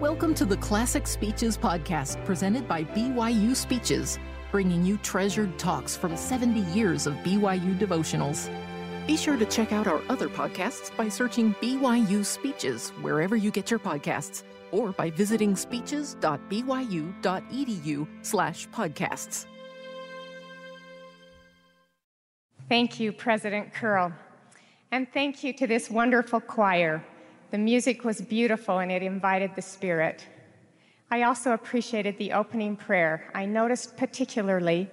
Welcome to the Classic Speeches podcast presented by BYU Speeches, bringing you treasured talks from 70 years of BYU devotionals. Be sure to check out our other podcasts by searching BYU Speeches wherever you get your podcasts or by visiting speeches.byu.edu slash podcasts. Thank you, President Curl. And thank you to this wonderful choir. The music was beautiful and it invited the Spirit. I also appreciated the opening prayer. I noticed particularly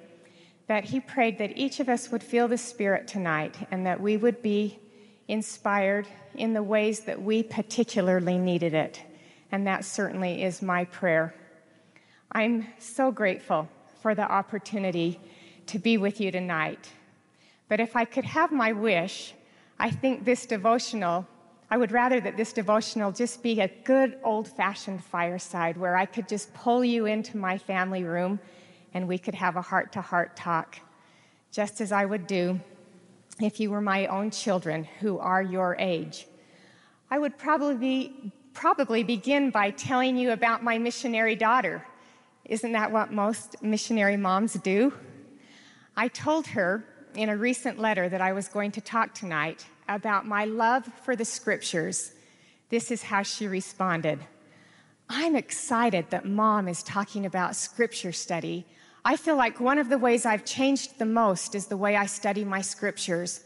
that he prayed that each of us would feel the Spirit tonight and that we would be inspired in the ways that we particularly needed it. And that certainly is my prayer. I'm so grateful for the opportunity to be with you tonight. But if I could have my wish, I think this devotional, I would rather that this devotional just be a good old fashioned fireside where I could just pull you into my family room and we could have a heart to heart talk, just as I would do if you were my own children who are your age. I would probably, be, probably begin by telling you about my missionary daughter. Isn't that what most missionary moms do? I told her in a recent letter that I was going to talk tonight about my love for the scriptures. This is how she responded I'm excited that mom is talking about scripture study. I feel like one of the ways I've changed the most is the way I study my scriptures.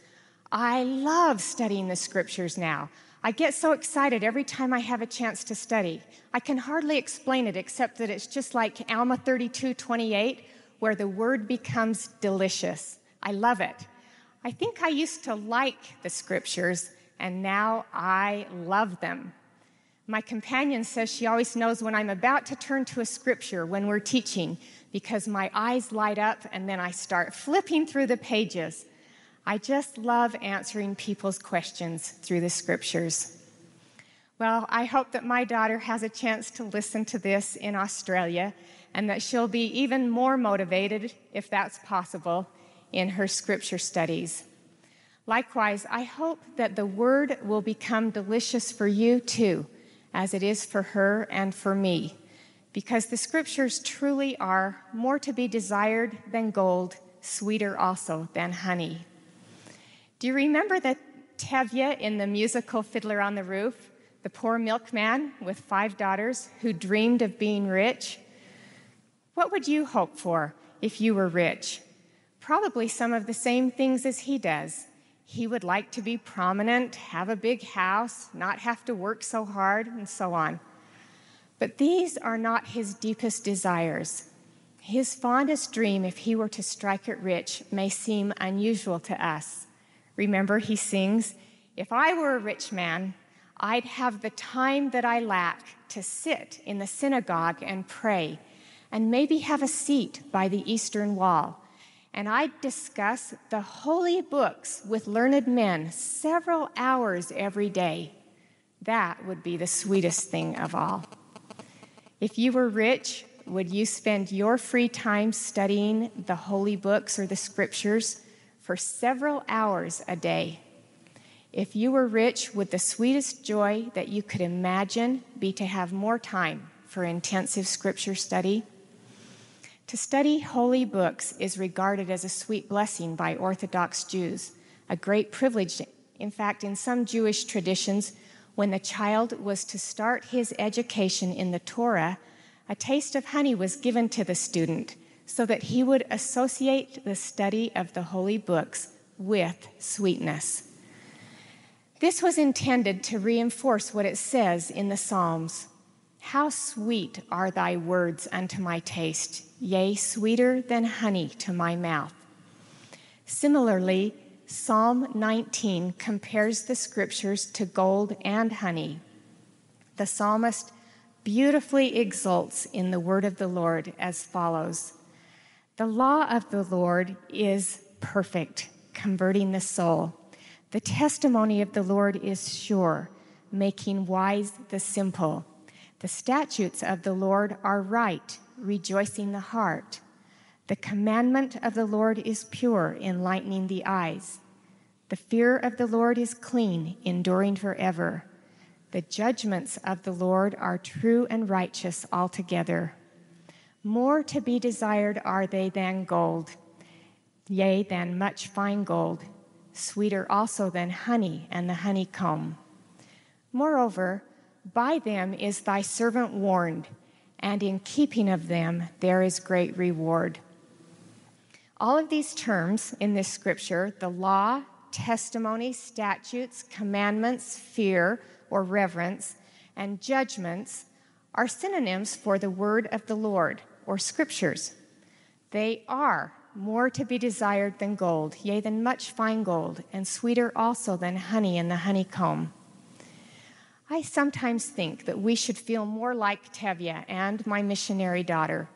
I love studying the scriptures now. I get so excited every time I have a chance to study. I can hardly explain it except that it's just like Alma 32 28, where the word becomes delicious. I love it. I think I used to like the scriptures, and now I love them. My companion says she always knows when I'm about to turn to a scripture when we're teaching because my eyes light up and then I start flipping through the pages. I just love answering people's questions through the scriptures. Well, I hope that my daughter has a chance to listen to this in Australia and that she'll be even more motivated, if that's possible, in her scripture studies. Likewise, I hope that the word will become delicious for you too, as it is for her and for me, because the scriptures truly are more to be desired than gold, sweeter also than honey. Do you remember the Tevye in the musical Fiddler on the Roof? The poor milkman with five daughters who dreamed of being rich? What would you hope for if you were rich? Probably some of the same things as he does. He would like to be prominent, have a big house, not have to work so hard, and so on. But these are not his deepest desires. His fondest dream, if he were to strike it rich, may seem unusual to us. Remember, he sings, If I were a rich man, I'd have the time that I lack to sit in the synagogue and pray, and maybe have a seat by the eastern wall and I'd discuss the holy books with learned men several hours every day. That would be the sweetest thing of all. If you were rich, would you spend your free time studying the holy books or the scriptures for several hours a day? If you were rich, would the sweetest joy that you could imagine be to have more time for intensive scripture study? To study holy books is regarded as a sweet blessing by Orthodox Jews, a great privilege. In fact, in some Jewish traditions, when the child was to start his education in the Torah, a taste of honey was given to the student so that he would associate the study of the holy books with sweetness. This was intended to reinforce what it says in the Psalms How sweet are thy words unto my taste! Yea, sweeter than honey to my mouth. Similarly, Psalm 19 compares the scriptures to gold and honey. The psalmist beautifully exults in the word of the Lord as follows The law of the Lord is perfect, converting the soul. The testimony of the Lord is sure, making wise the simple. The statutes of the Lord are right rejoicing the heart. The commandment of the Lord is pure, enlightening the eyes. The fear of the Lord is clean, enduring forever. The judgments of the Lord are true and righteous altogether. More to be desired are they than gold, yea, than much fine gold, sweeter also than honey and the honeycomb. Moreover, by them is thy servant warned, and in keeping of them there is great reward. All of these terms in this scripture the law, testimony, statutes, commandments, fear or reverence, and judgments are synonyms for the word of the Lord or scriptures. They are more to be desired than gold, yea, than much fine gold, and sweeter also than honey in the honeycomb. I sometimes think that we should feel more like Tevye and my missionary daughter.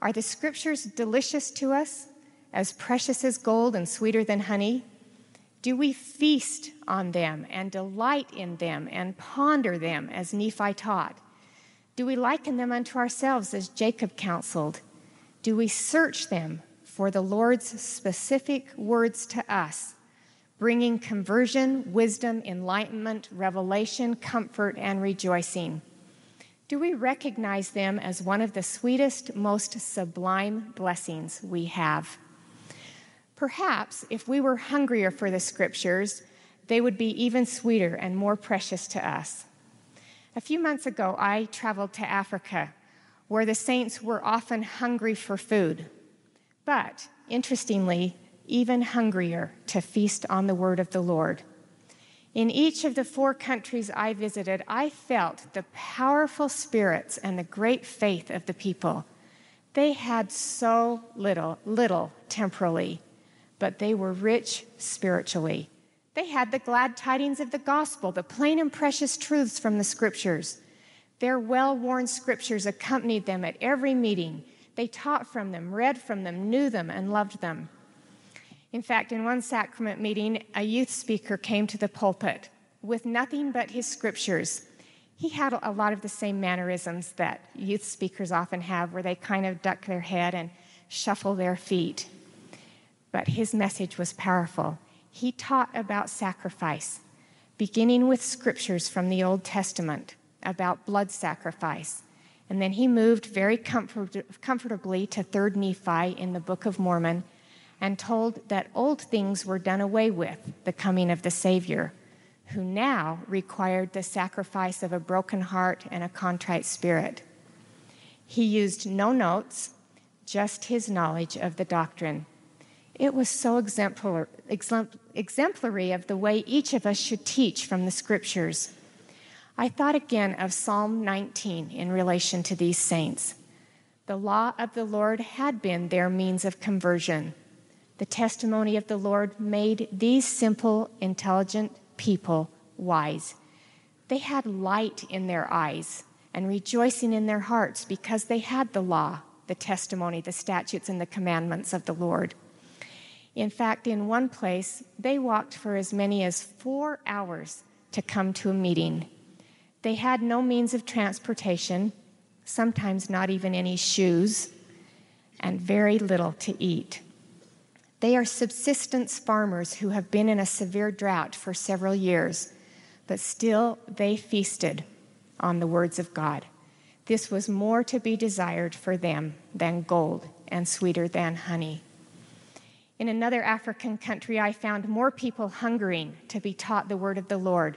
Are the scriptures delicious to us, as precious as gold and sweeter than honey? Do we feast on them and delight in them and ponder them as Nephi taught? Do we liken them unto ourselves as Jacob counseled? Do we search them for the Lord's specific words to us bringing conversion, wisdom, enlightenment, revelation, comfort, and rejoicing? Do we recognize them as one of the sweetest, most sublime blessings we have? Perhaps if we were hungrier for the scriptures, they would be even sweeter and more precious to us. A few months ago, I traveled to Africa, where the saints were often hungry for food. But interestingly, even hungrier to feast on the word of the Lord. In each of the four countries I visited, I felt the powerful spirits and the great faith of the people. They had so little, little temporally, but they were rich spiritually. They had the glad tidings of the gospel, the plain and precious truths from the scriptures. Their well worn scriptures accompanied them at every meeting. They taught from them, read from them, knew them, and loved them. In fact, in one sacrament meeting, a youth speaker came to the pulpit with nothing but his scriptures. He had a lot of the same mannerisms that youth speakers often have, where they kind of duck their head and shuffle their feet. But his message was powerful. He taught about sacrifice, beginning with scriptures from the Old Testament about blood sacrifice. And then he moved very comfort- comfortably to 3rd Nephi in the Book of Mormon and told that old things were done away with, the coming of the Savior, who now required the sacrifice of a broken heart and a contrite spirit. He used no notes, just his knowledge of the doctrine. It was so exemplary, of the way each of us should teach from the scriptures. I thought again of Psalm 19 in relation to these saints. The law of the Lord had been their means of conversion the testimony of the Lord made these simple, intelligent people wise. They had light in their eyes and rejoicing in their hearts because they had the law, the testimony, the statutes, and the commandments of the Lord. In fact, in one place, they walked for as many as four hours to come to a meeting. They had no means of transportation, sometimes not even any shoes, and very little to eat. They are subsistence farmers who have been in a severe drought for several years, but still they feasted on the words of God. This was more to be desired for them than gold and sweeter than honey. In another African country, I found more people hungering to be taught the word of the Lord.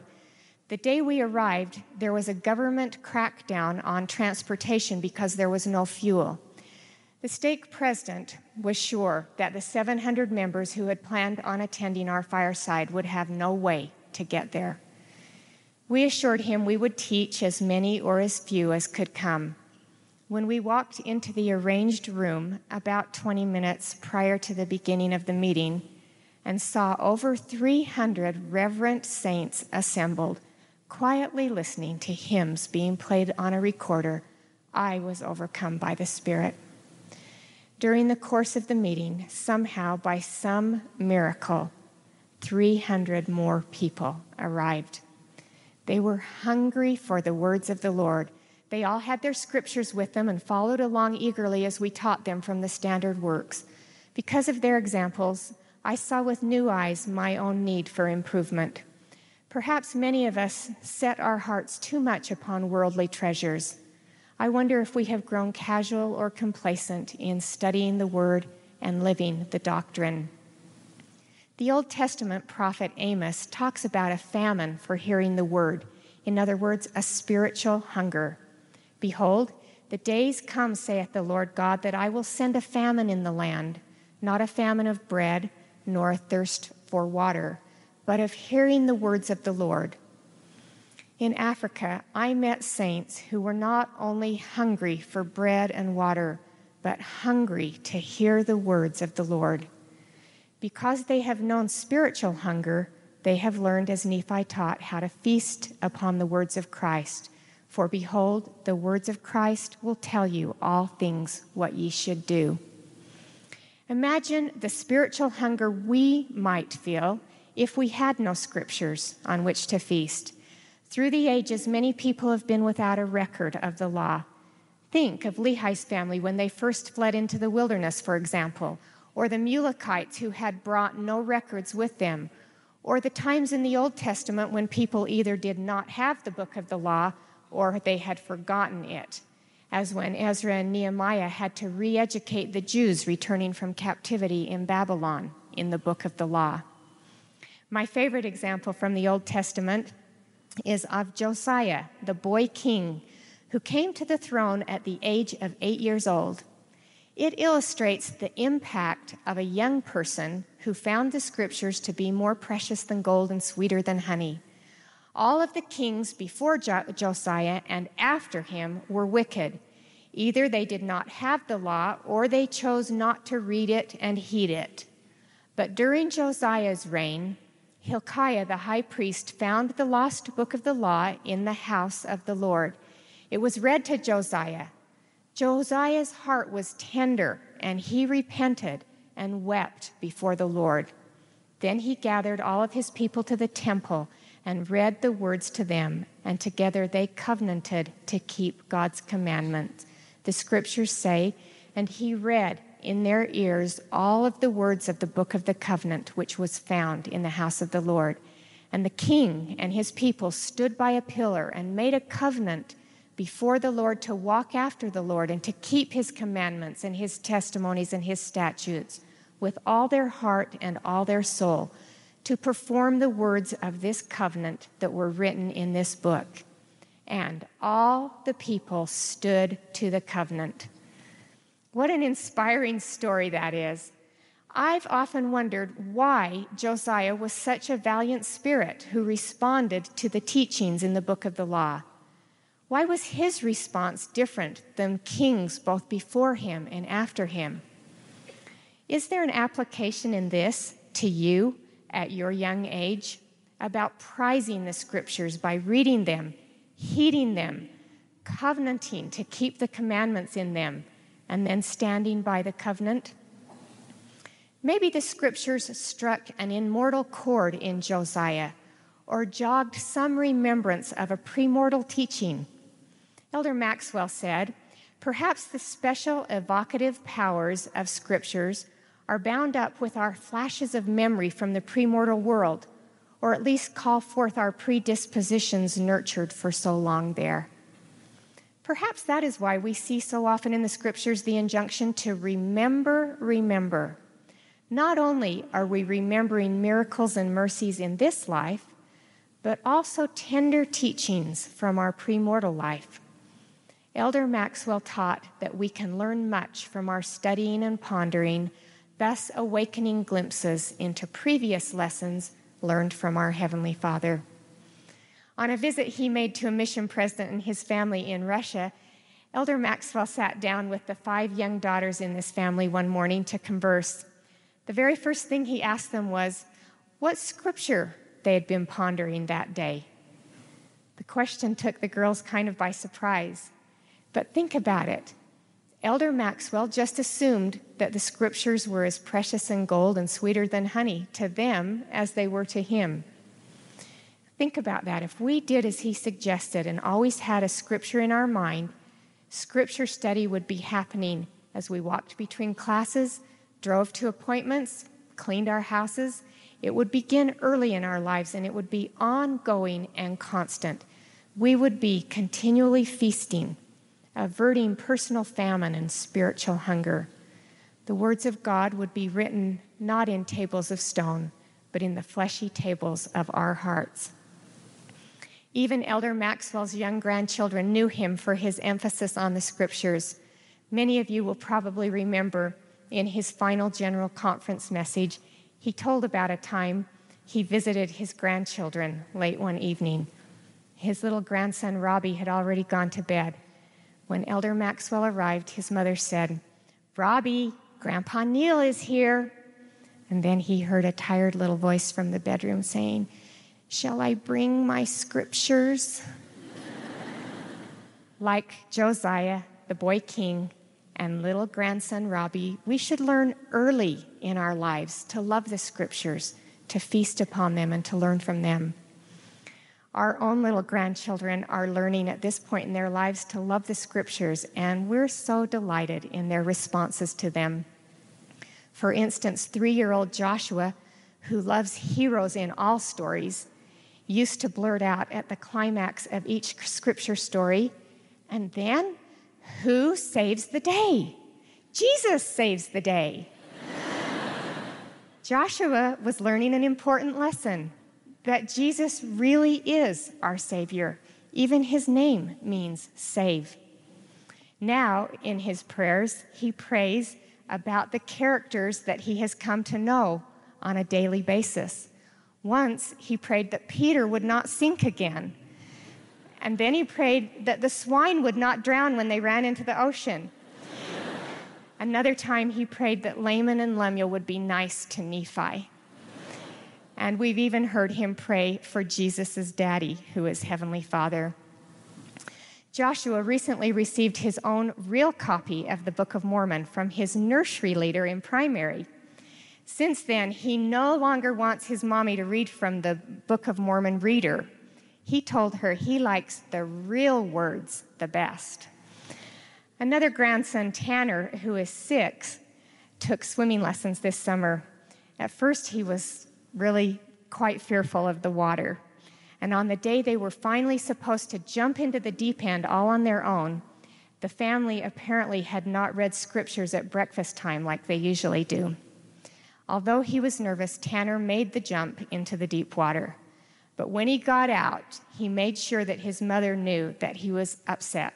The day we arrived, there was a government crackdown on transportation because there was no fuel. The stake president was sure that the 700 members who had planned on attending our fireside would have no way to get there. We assured him we would teach as many or as few as could come. When we walked into the arranged room about 20 minutes prior to the beginning of the meeting and saw over 300 reverent saints assembled, quietly listening to hymns being played on a recorder, I was overcome by the Spirit. During the course of the meeting, somehow, by some miracle, 300 more people arrived. They were hungry for the words of the Lord. They all had their scriptures with them and followed along eagerly as we taught them from the standard works. Because of their examples, I saw with new eyes my own need for improvement. Perhaps many of us set our hearts too much upon worldly treasures. I wonder if we have grown casual or complacent in studying the Word and living the doctrine. The Old Testament prophet Amos talks about a famine for hearing the Word, in other words, a spiritual hunger. Behold, the days come, saith the Lord God, that I will send a famine in the land, not a famine of bread, nor a thirst for water but of hearing the words of the Lord. In Africa, I met saints who were not only hungry for bread and water, but hungry to hear the words of the Lord. Because they have known spiritual hunger, they have learned, as Nephi taught, how to feast upon the words of Christ. For behold, the words of Christ will tell you all things what ye should do. Imagine the spiritual hunger we might feel if we had no scriptures on which to feast. Through the ages, many people have been without a record of the law. Think of Lehi's family when they first fled into the wilderness, for example, or the Mulekites who had brought no records with them, or the times in the Old Testament when people either did not have the book of the law or they had forgotten it, as when Ezra and Nehemiah had to re educate the Jews returning from captivity in Babylon in the book of the law. My favorite example from the Old Testament is of Josiah, the boy king, who came to the throne at the age of eight years old. It illustrates the impact of a young person who found the scriptures to be more precious than gold and sweeter than honey. All of the kings before jo- Josiah and after him were wicked. Either they did not have the law or they chose not to read it and heed it. But during Josiah's reign, Hilkiah the high priest found the lost book of the law in the house of the Lord. It was read to Josiah. Josiah's heart was tender, and he repented and wept before the Lord. Then he gathered all of his people to the temple and read the words to them, and together they covenanted to keep God's commandments. The scriptures say, and he read in their ears all of the words of the book of the covenant which was found in the house of the Lord. And the king and his people stood by a pillar and made a covenant before the Lord to walk after the Lord and to keep his commandments and his testimonies and his statutes with all their heart and all their soul, to perform the words of this covenant that were written in this book. And all the people stood to the covenant. What an inspiring story that is. I've often wondered why Josiah was such a valiant spirit who responded to the teachings in the book of the law. Why was his response different than kings both before him and after him? Is there an application in this to you at your young age about prizing the scriptures by reading them, heeding them, covenanting to keep the commandments in them? And then standing by the covenant. Maybe the scriptures struck an immortal chord in Josiah or jogged some remembrance of a premortal teaching. Elder Maxwell said, Perhaps the special evocative powers of scriptures are bound up with our flashes of memory from the premortal world, or at least call forth our predispositions nurtured for so long there. Perhaps that is why we see so often in the scriptures the injunction to remember, remember. Not only are we remembering miracles and mercies in this life, but also tender teachings from our premortal life. Elder Maxwell taught that we can learn much from our studying and pondering, thus awakening glimpses into previous lessons learned from our Heavenly Father. On a visit he made to a mission president and his family in Russia, Elder Maxwell sat down with the five young daughters in this family one morning to converse. The very first thing he asked them was what scripture they had been pondering that day. The question took the girls kind of by surprise. But think about it. Elder Maxwell just assumed that the scriptures were as precious and gold and sweeter than honey to them as they were to him. Think about that. If we did as he suggested and always had a scripture in our mind, scripture study would be happening as we walked between classes, drove to appointments, cleaned our houses, It would begin early in our lives and it would be ongoing and constant. We would be continually feasting, averting personal famine and spiritual hunger. The words of God would be written not in tables of stone, but in the fleshy tables of our hearts. Even Elder Maxwell's young grandchildren knew him for his emphasis on the scriptures. Many of you will probably remember in his final general conference message, he told about a time he visited his grandchildren late one evening. His little grandson Robbie had already gone to bed. When Elder Maxwell arrived, his mother said, Robbie, Grandpa Neal is here. And then he heard a tired little voice from the bedroom saying, Shall I bring my scriptures? like Josiah, the boy king, and little grandson Robbie, we should learn early in our lives to love the scriptures, to feast upon them, and to learn from them. Our own little grandchildren are learning at this point in their lives to love the scriptures, and we're so delighted in their responses to them. For instance, three year old Joshua, who loves heroes in all stories, used to blurt out at the climax of each scripture story, and then who saves the day? Jesus saves the day. Joshua was learning an important lesson that Jesus really is our Savior. Even his name means save. Now, in his prayers, he prays about the characters that he has come to know on a daily basis. Once, he prayed that Peter would not sink again. And then he prayed that the swine would not drown when they ran into the ocean. Another time, he prayed that Laman and Lemuel would be nice to Nephi. And we've even heard him pray for Jesus' daddy, who is Heavenly Father. Joshua recently received his own real copy of the Book of Mormon from his nursery leader in primary. Since then, he no longer wants his mommy to read from the Book of Mormon reader he told her he likes the real words the best. Another grandson, Tanner, who is six, took swimming lessons this summer. At first, he was really quite fearful of the water. And on the day they were finally supposed to jump into the deep end all on their own, the family apparently had not read scriptures at breakfast time like they usually do. Although he was nervous, Tanner made the jump into the deep water. But when he got out, he made sure that his mother knew that he was upset.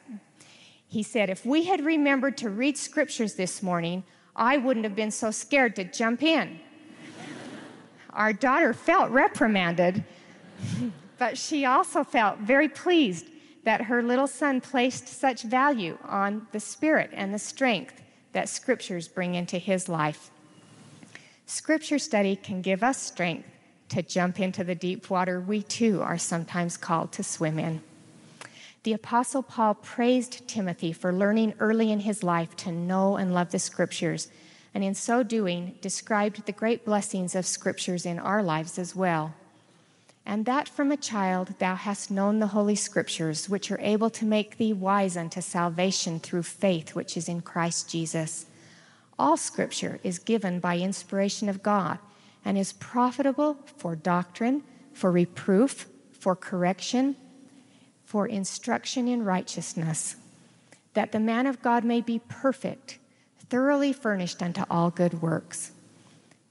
He said, If we had remembered to read scriptures this morning, I wouldn't have been so scared to jump in. Our daughter felt reprimanded, but she also felt very pleased that her little son placed such value on the spirit and the strength that scriptures bring into his life. Scripture study can give us strength to jump into the deep water we too are sometimes called to swim in. The Apostle Paul praised Timothy for learning early in his life to know and love the Scriptures, and in so doing, described the great blessings of Scriptures in our lives as well. And that from a child thou hast known the Holy Scriptures, which are able to make thee wise unto salvation through faith which is in Christ Jesus. All Scripture is given by inspiration of God and is profitable for doctrine, for reproof, for correction, for instruction in righteousness, that the man of God may be perfect, thoroughly furnished unto all good works.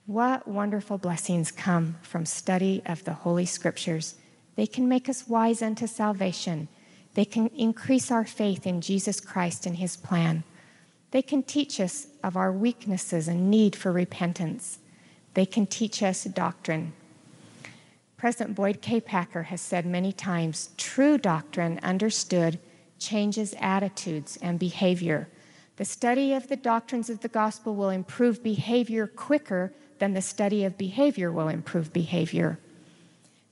What wonderful blessings come from study of the Holy Scriptures. They can make us wise unto salvation. They can increase our faith in Jesus Christ and his plan. They can teach us of our weaknesses and need for repentance. They can teach us doctrine. President Boyd K. Packer has said many times true doctrine understood changes attitudes and behavior. The study of the doctrines of the gospel will improve behavior quicker than the study of behavior will improve behavior.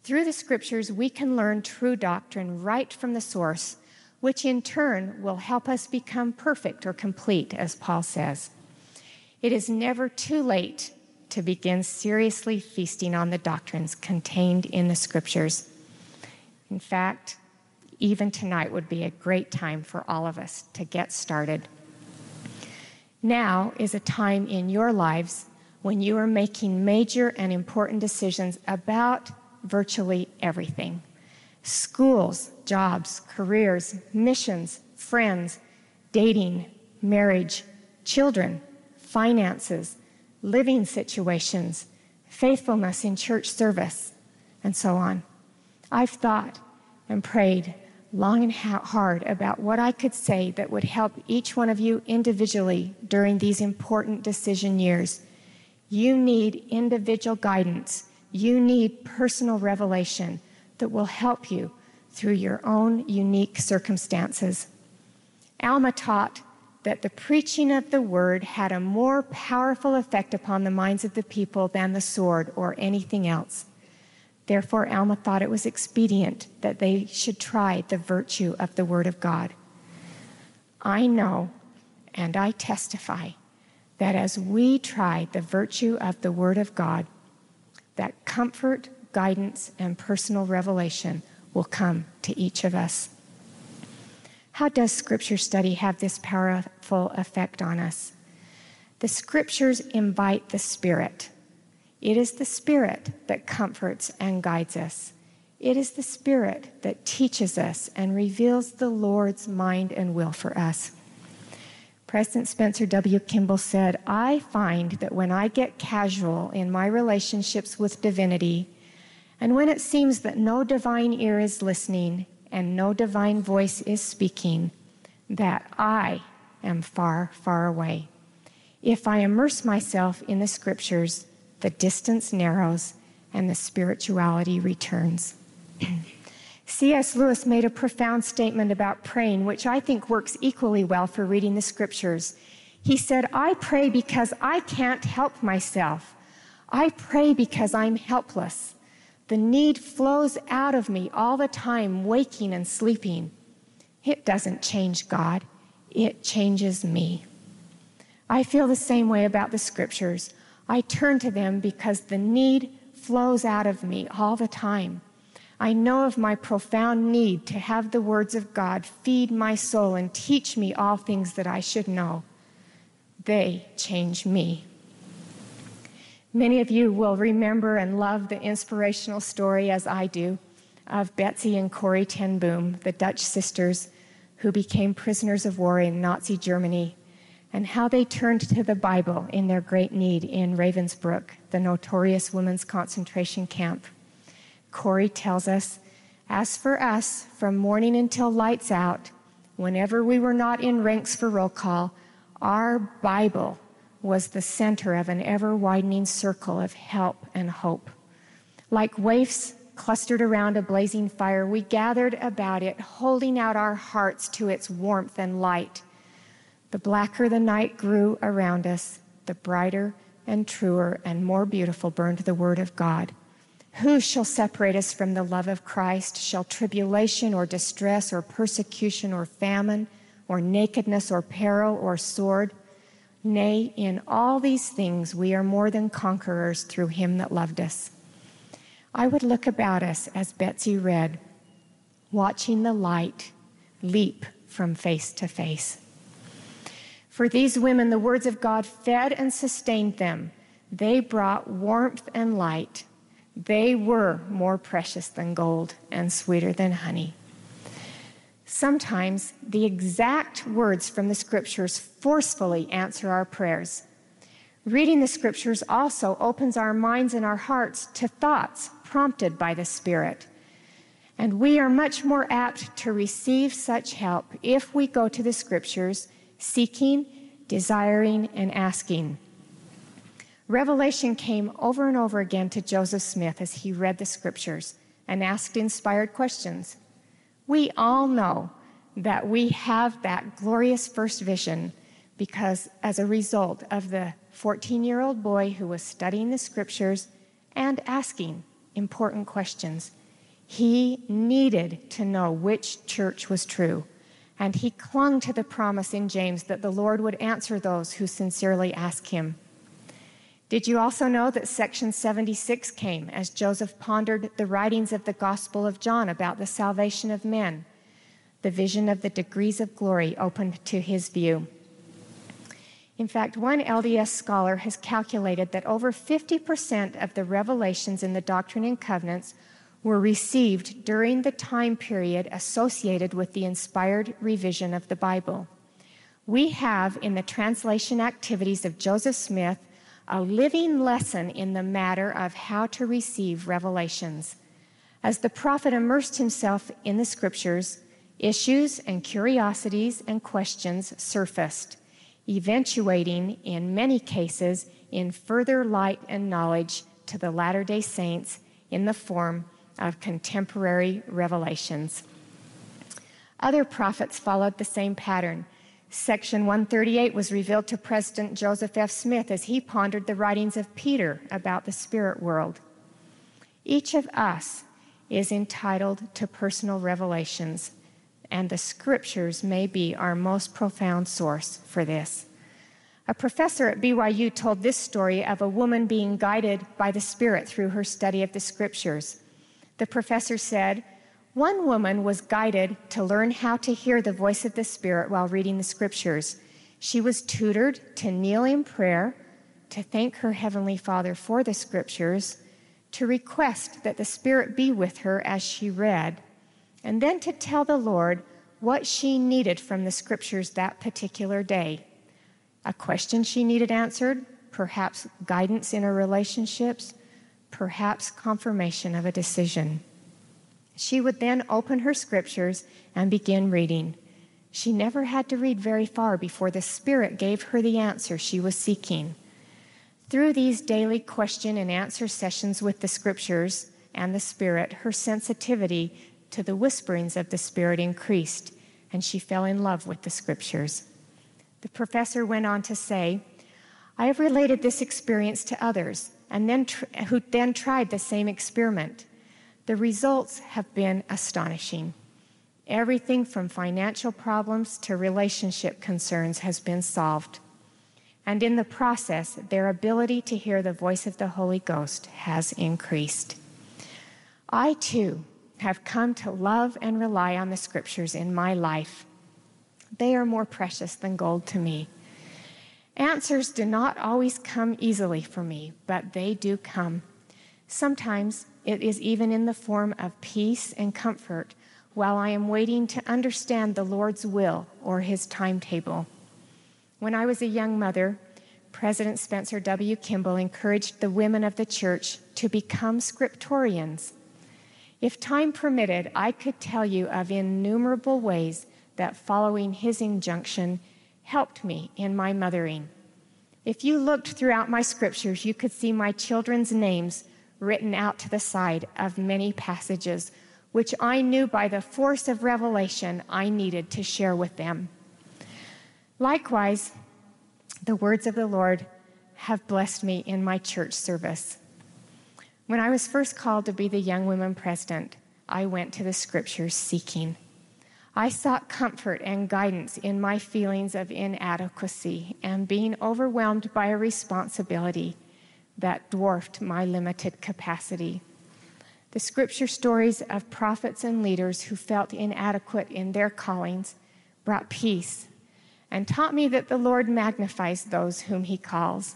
Through the scriptures, we can learn true doctrine right from the source, which in turn will help us become perfect or complete, as Paul says. It is never too late to begin seriously feasting on the doctrines contained in the scriptures. In fact, even tonight would be a great time for all of us to get started. Now is a time in your lives when you are making major and important decisions about virtually everything schools, jobs, careers, missions, friends, dating, marriage, children, finances, living situations, faithfulness in church service, and so on. I've thought and prayed long and hard about what I could say that would help each one of you individually during these important decision years. You need individual guidance. You need personal revelation that will help you through your own unique circumstances. Alma taught that the preaching of the word had a more powerful effect upon the minds of the people than the sword or anything else. Therefore, Alma thought it was expedient that they should try the virtue of the Word of God. I know and I testify that as we try the virtue of the Word of God, that comfort, guidance, and personal revelation will come to each of us. How does Scripture study have this powerful effect on us? The Scriptures invite the Spirit it is the Spirit that comforts and guides us. It is the Spirit that teaches us and reveals the Lord's mind and will for us. President Spencer W. Kimball said, I find that when I get casual in my relationships with divinity, and when it seems that no divine ear is listening and no divine voice is speaking, that I am far, far away. If I immerse myself in the scriptures, the distance narrows, and the spirituality returns. C.S. Lewis made a profound statement about praying, which I think works equally well for reading the scriptures. He said, I pray because I can't help myself. I pray because I'm helpless. The need flows out of me all the time, waking and sleeping. It doesn't change God, it changes me. I feel the same way about the scriptures. I turn to them because the need flows out of me all the time. I know of my profound need to have the words of God feed my soul and teach me all things that I should know. They change me. Many of you will remember and love the inspirational story, as I do, of Betsy and Corrie ten Boom, the Dutch sisters who became prisoners of war in Nazi Germany and how they turned to the Bible in their great need in Ravensbrück, the notorious women's concentration camp. Corrie tells us, As for us, from morning until lights out, whenever we were not in ranks for roll call, our Bible was the center of an ever widening circle of help and hope. Like waifs clustered around a blazing fire, we gathered about it, holding out our hearts to its warmth and light the blacker the night grew around us, the brighter and truer and more beautiful burned the word of God. Who shall separate us from the love of Christ? Shall tribulation or distress or persecution or famine or nakedness or peril or sword? Nay, in all these things we are more than conquerors through him that loved us. I would look about us as Betsy read, watching the light leap from face to face. For these women, the words of God fed and sustained them. They brought warmth and light. They were more precious than gold and sweeter than honey. Sometimes the exact words from the scriptures forcefully answer our prayers. Reading the scriptures also opens our minds and our hearts to thoughts prompted by the Spirit. And we are much more apt to receive such help if we go to the scriptures seeking, desiring, and asking. Revelation came over and over again to Joseph Smith as he read the scriptures and asked inspired questions. We all know that we have that glorious first vision because, as a result of the 14 year old boy who was studying the scriptures and asking important questions, he needed to know which church was true and he clung to the promise in James that the Lord would answer those who sincerely ask him. Did you also know that section 76 came as Joseph pondered the writings of the Gospel of John about the salvation of men? The vision of the degrees of glory opened to his view. In fact, one LDS scholar has calculated that over 50% of the revelations in the Doctrine and Covenants were received during the time period associated with the inspired revision of the Bible. We have in the translation activities of Joseph Smith a living lesson in the matter of how to receive revelations. As the prophet immersed himself in the scriptures, issues and curiosities and questions surfaced, eventuating, in many cases, in further light and knowledge to the Latter day Saints in the form of contemporary revelations. Other prophets followed the same pattern. Section 138 was revealed to President Joseph F. Smith as he pondered the writings of Peter about the spirit world. Each of us is entitled to personal revelations, and the scriptures may be our most profound source for this. A professor at BYU told this story of a woman being guided by the Spirit through her study of the scriptures. The professor said, One woman was guided to learn how to hear the voice of the Spirit while reading the scriptures. She was tutored to kneel in prayer, to thank her Heavenly Father for the scriptures, to request that the Spirit be with her as she read, and then to tell the Lord what she needed from the scriptures that particular day. A question she needed answered, perhaps guidance in her relationships, perhaps confirmation of a decision. She would then open her scriptures and begin reading. She never had to read very far before the Spirit gave her the answer she was seeking. Through these daily question and answer sessions with the scriptures and the Spirit, her sensitivity to the whisperings of the Spirit increased, and she fell in love with the scriptures. The professor went on to say, I have related this experience to others and then tr- who then tried the same experiment. The results have been astonishing. Everything from financial problems to relationship concerns has been solved and in the process, their ability to hear the voice of the Holy Ghost has increased. I too have come to love and rely on the scriptures in my life. They are more precious than gold to me. Answers do not always come easily for me, but they do come. Sometimes it is even in the form of peace and comfort while I am waiting to understand the Lord's will or his timetable. When I was a young mother, President Spencer W. Kimball encouraged the women of the church to become scriptorians. If time permitted, I could tell you of innumerable ways that following his injunction helped me in my mothering. If you looked throughout my scriptures, you could see my children's names written out to the side of many passages, which I knew by the force of revelation I needed to share with them. Likewise, the words of the Lord have blessed me in my church service. When I was first called to be the young women president, I went to the scriptures seeking. I sought comfort and guidance in my feelings of inadequacy and being overwhelmed by a responsibility that dwarfed my limited capacity. The scripture stories of prophets and leaders who felt inadequate in their callings brought peace and taught me that the Lord magnifies those whom he calls.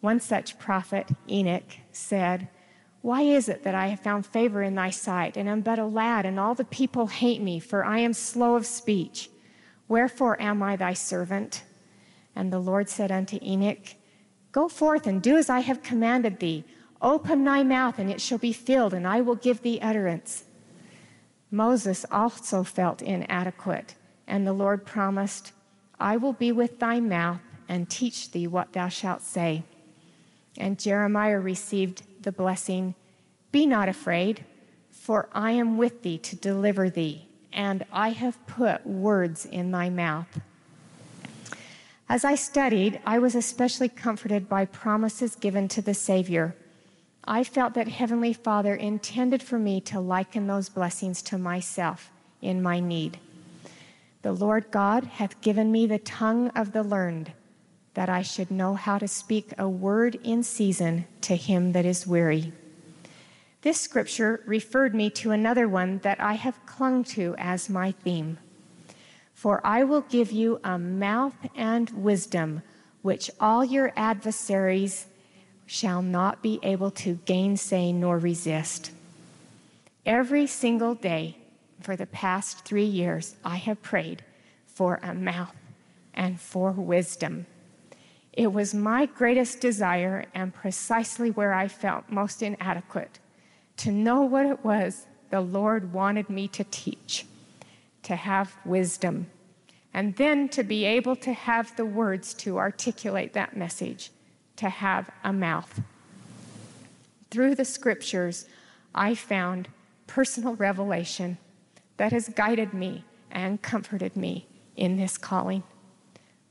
One such prophet, Enoch, said, Why is it that I have found favor in thy sight, and am but a lad, and all the people hate me, for I am slow of speech? Wherefore am I thy servant? And the Lord said unto Enoch, Go forth and do as I have commanded thee. Open thy mouth, and it shall be filled, and I will give thee utterance. Moses also felt inadequate, and the Lord promised, I will be with thy mouth and teach thee what thou shalt say. And Jeremiah received the blessing Be not afraid, for I am with thee to deliver thee, and I have put words in thy mouth. As I studied, I was especially comforted by promises given to the Savior. I felt that Heavenly Father intended for me to liken those blessings to myself in my need. The Lord God hath given me the tongue of the learned, that I should know how to speak a word in season to him that is weary. This scripture referred me to another one that I have clung to as my theme. For I will give you a mouth and wisdom, which all your adversaries shall not be able to gainsay nor resist. Every single day for the past three years, I have prayed for a mouth and for wisdom. It was my greatest desire and precisely where I felt most inadequate to know what it was the Lord wanted me to teach, to have wisdom, and then to be able to have the words to articulate that message, to have a mouth. Through the scriptures, I found personal revelation that has guided me and comforted me in this calling.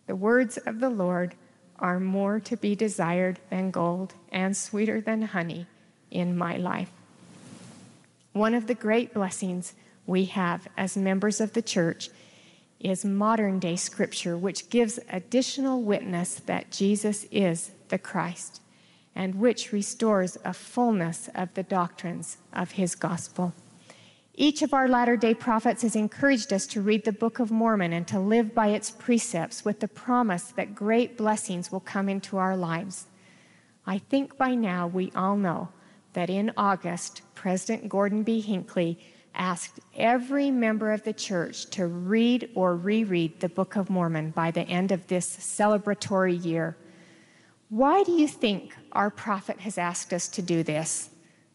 The words of the Lord are more to be desired than gold and sweeter than honey in my life. One of the great blessings we have as members of the church is modern day scripture, which gives additional witness that Jesus is the Christ and which restores a fullness of the doctrines of his gospel. Each of our latter day prophets has encouraged us to read the Book of Mormon and to live by its precepts with the promise that great blessings will come into our lives. I think by now we all know that in August, President Gordon B. Hinckley asked every member of the church to read or reread the Book of Mormon by the end of this celebratory year. Why do you think our prophet has asked us to do this?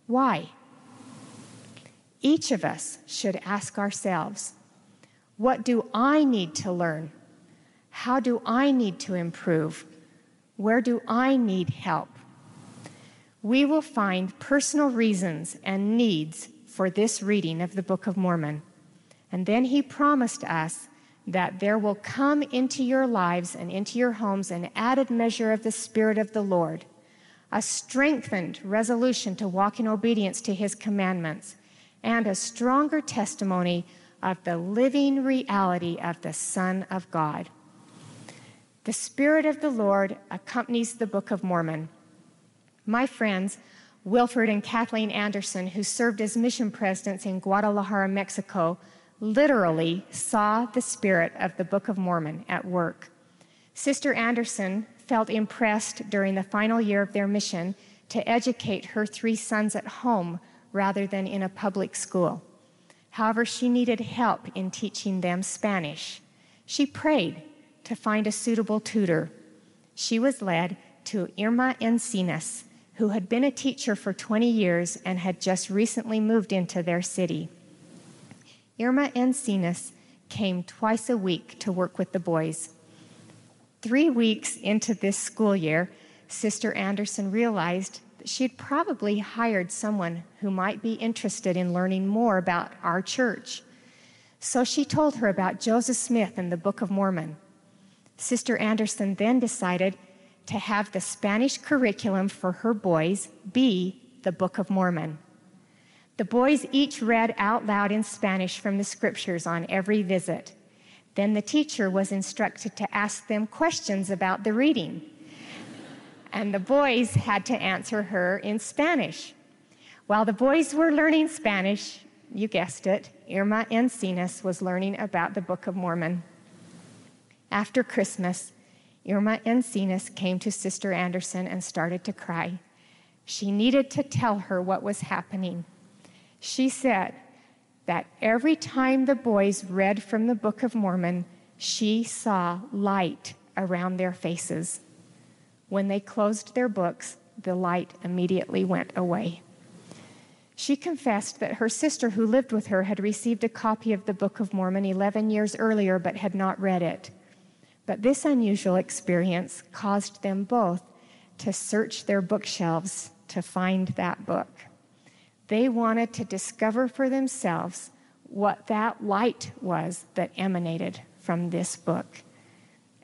Why? Each of us should ask ourselves what do I need to learn? How do I need to improve? Where do I need help? We will find personal reasons and needs for this reading of the Book of Mormon. And then he promised us that there will come into your lives and into your homes an added measure of the Spirit of the Lord, a strengthened resolution to walk in obedience to his commandments and a stronger testimony of the living reality of the Son of God. The Spirit of the Lord accompanies the Book of Mormon. My friends, Wilford and Kathleen Anderson, who served as mission presidents in Guadalajara, Mexico, literally saw the spirit of the Book of Mormon at work. Sister Anderson felt impressed during the final year of their mission to educate her three sons at home rather than in a public school. However, she needed help in teaching them Spanish. She prayed to find a suitable tutor. She was led to Irma Encinas, who had been a teacher for 20 years and had just recently moved into their city. Irma Encinas came twice a week to work with the boys. Three weeks into this school year, Sister Anderson realized that she'd probably hired someone who might be interested in learning more about our church. So she told her about Joseph Smith and the Book of Mormon. Sister Anderson then decided to have the Spanish curriculum for her boys be the Book of Mormon. The boys each read out loud in Spanish from the scriptures on every visit. Then the teacher was instructed to ask them questions about the reading and the boys had to answer her in Spanish. While the boys were learning Spanish, you guessed it, Irma Encinas was learning about the Book of Mormon. After Christmas, Irma Encinas came to Sister Anderson and started to cry. She needed to tell her what was happening. She said that every time the boys read from the Book of Mormon, she saw light around their faces. When they closed their books, the light immediately went away. She confessed that her sister, who lived with her, had received a copy of the Book of Mormon 11 years earlier but had not read it. But this unusual experience caused them both to search their bookshelves to find that book. They wanted to discover for themselves what that light was that emanated from this book.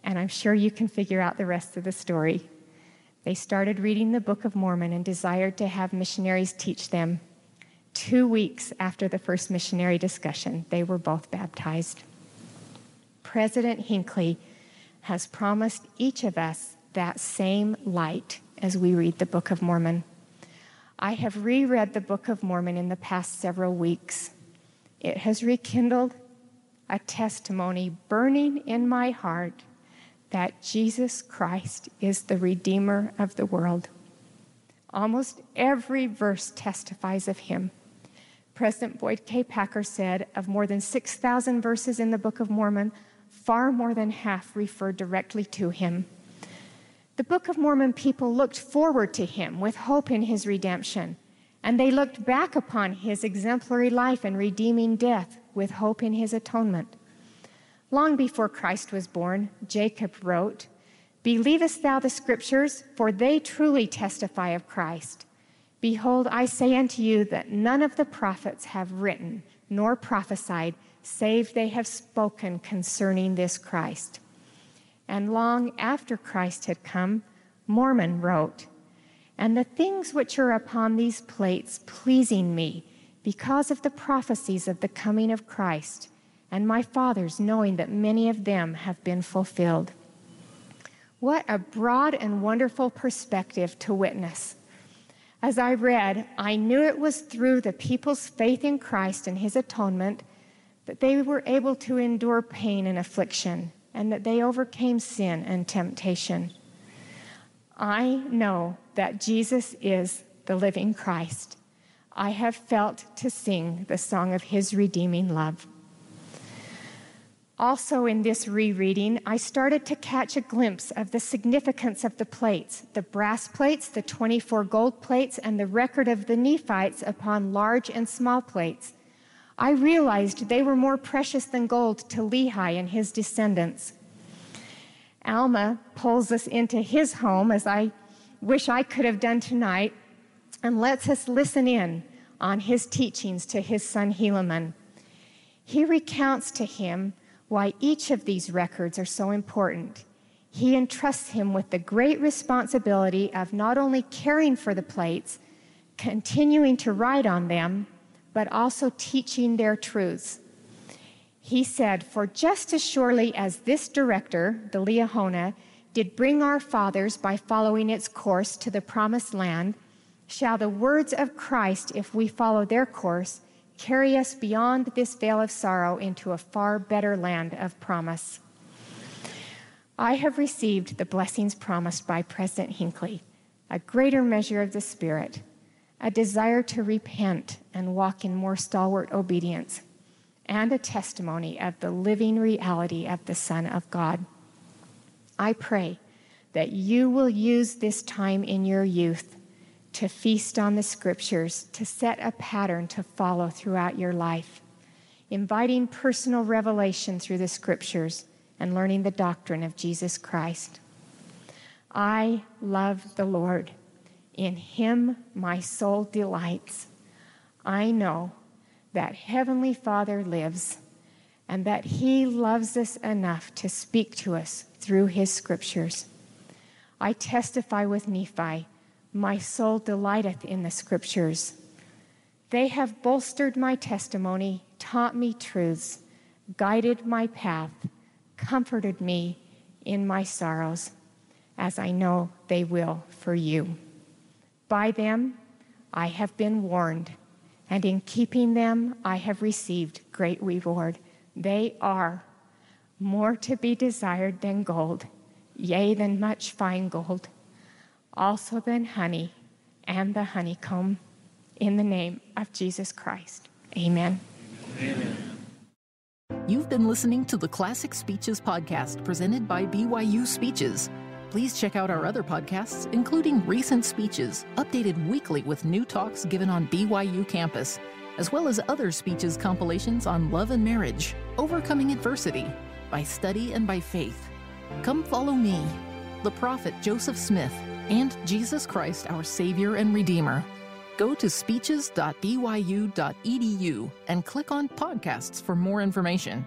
And I'm sure you can figure out the rest of the story. They started reading the Book of Mormon and desired to have missionaries teach them. Two weeks after the first missionary discussion, they were both baptized. President Hinckley has promised each of us that same light as we read the Book of Mormon. I have reread the Book of Mormon in the past several weeks. It has rekindled a testimony burning in my heart that Jesus Christ is the Redeemer of the world. Almost every verse testifies of him. President Boyd K. Packer said of more than 6,000 verses in the Book of Mormon, far more than half refer directly to him. The Book of Mormon people looked forward to him with hope in his redemption, and they looked back upon his exemplary life and redeeming death with hope in his atonement. Long before Christ was born, Jacob wrote, Believest thou the scriptures? For they truly testify of Christ. Behold, I say unto you that none of the prophets have written nor prophesied, save they have spoken concerning this Christ. And long after Christ had come, Mormon wrote, And the things which are upon these plates pleasing me, because of the prophecies of the coming of Christ, and my fathers, knowing that many of them have been fulfilled. What a broad and wonderful perspective to witness. As I read, I knew it was through the people's faith in Christ and his atonement that they were able to endure pain and affliction and that they overcame sin and temptation. I know that Jesus is the living Christ. I have felt to sing the song of his redeeming love. Also, in this rereading, I started to catch a glimpse of the significance of the plates the brass plates, the 24 gold plates, and the record of the Nephites upon large and small plates. I realized they were more precious than gold to Lehi and his descendants. Alma pulls us into his home, as I wish I could have done tonight, and lets us listen in on his teachings to his son Helaman. He recounts to him why each of these records are so important. He entrusts him with the great responsibility of not only caring for the plates, continuing to write on them, but also teaching their truths. He said, For just as surely as this director, the Liahona, did bring our fathers by following its course to the promised land, shall the words of Christ, if we follow their course, carry us beyond this vale of sorrow into a far better land of promise. I have received the blessings promised by President Hinckley, a greater measure of the Spirit, a desire to repent and walk in more stalwart obedience, and a testimony of the living reality of the Son of God. I pray that you will use this time in your youth to feast on the scriptures, to set a pattern to follow throughout your life, inviting personal revelation through the scriptures and learning the doctrine of Jesus Christ. I love the Lord. In him my soul delights. I know that Heavenly Father lives and that he loves us enough to speak to us through his scriptures. I testify with Nephi my soul delighteth in the scriptures. They have bolstered my testimony, taught me truths, guided my path, comforted me in my sorrows, as I know they will for you. By them I have been warned, and in keeping them I have received great reward. They are more to be desired than gold, yea, than much fine gold also than honey and the honeycomb. In the name of Jesus Christ. Amen. Amen. You've been listening to the Classic Speeches podcast presented by BYU Speeches. Please check out our other podcasts, including recent speeches, updated weekly with new talks given on BYU campus, as well as other speeches compilations on love and marriage, overcoming adversity, by study and by faith. Come follow me, the prophet Joseph Smith and Jesus Christ, our Savior and Redeemer. Go to speeches.byu.edu and click on podcasts for more information.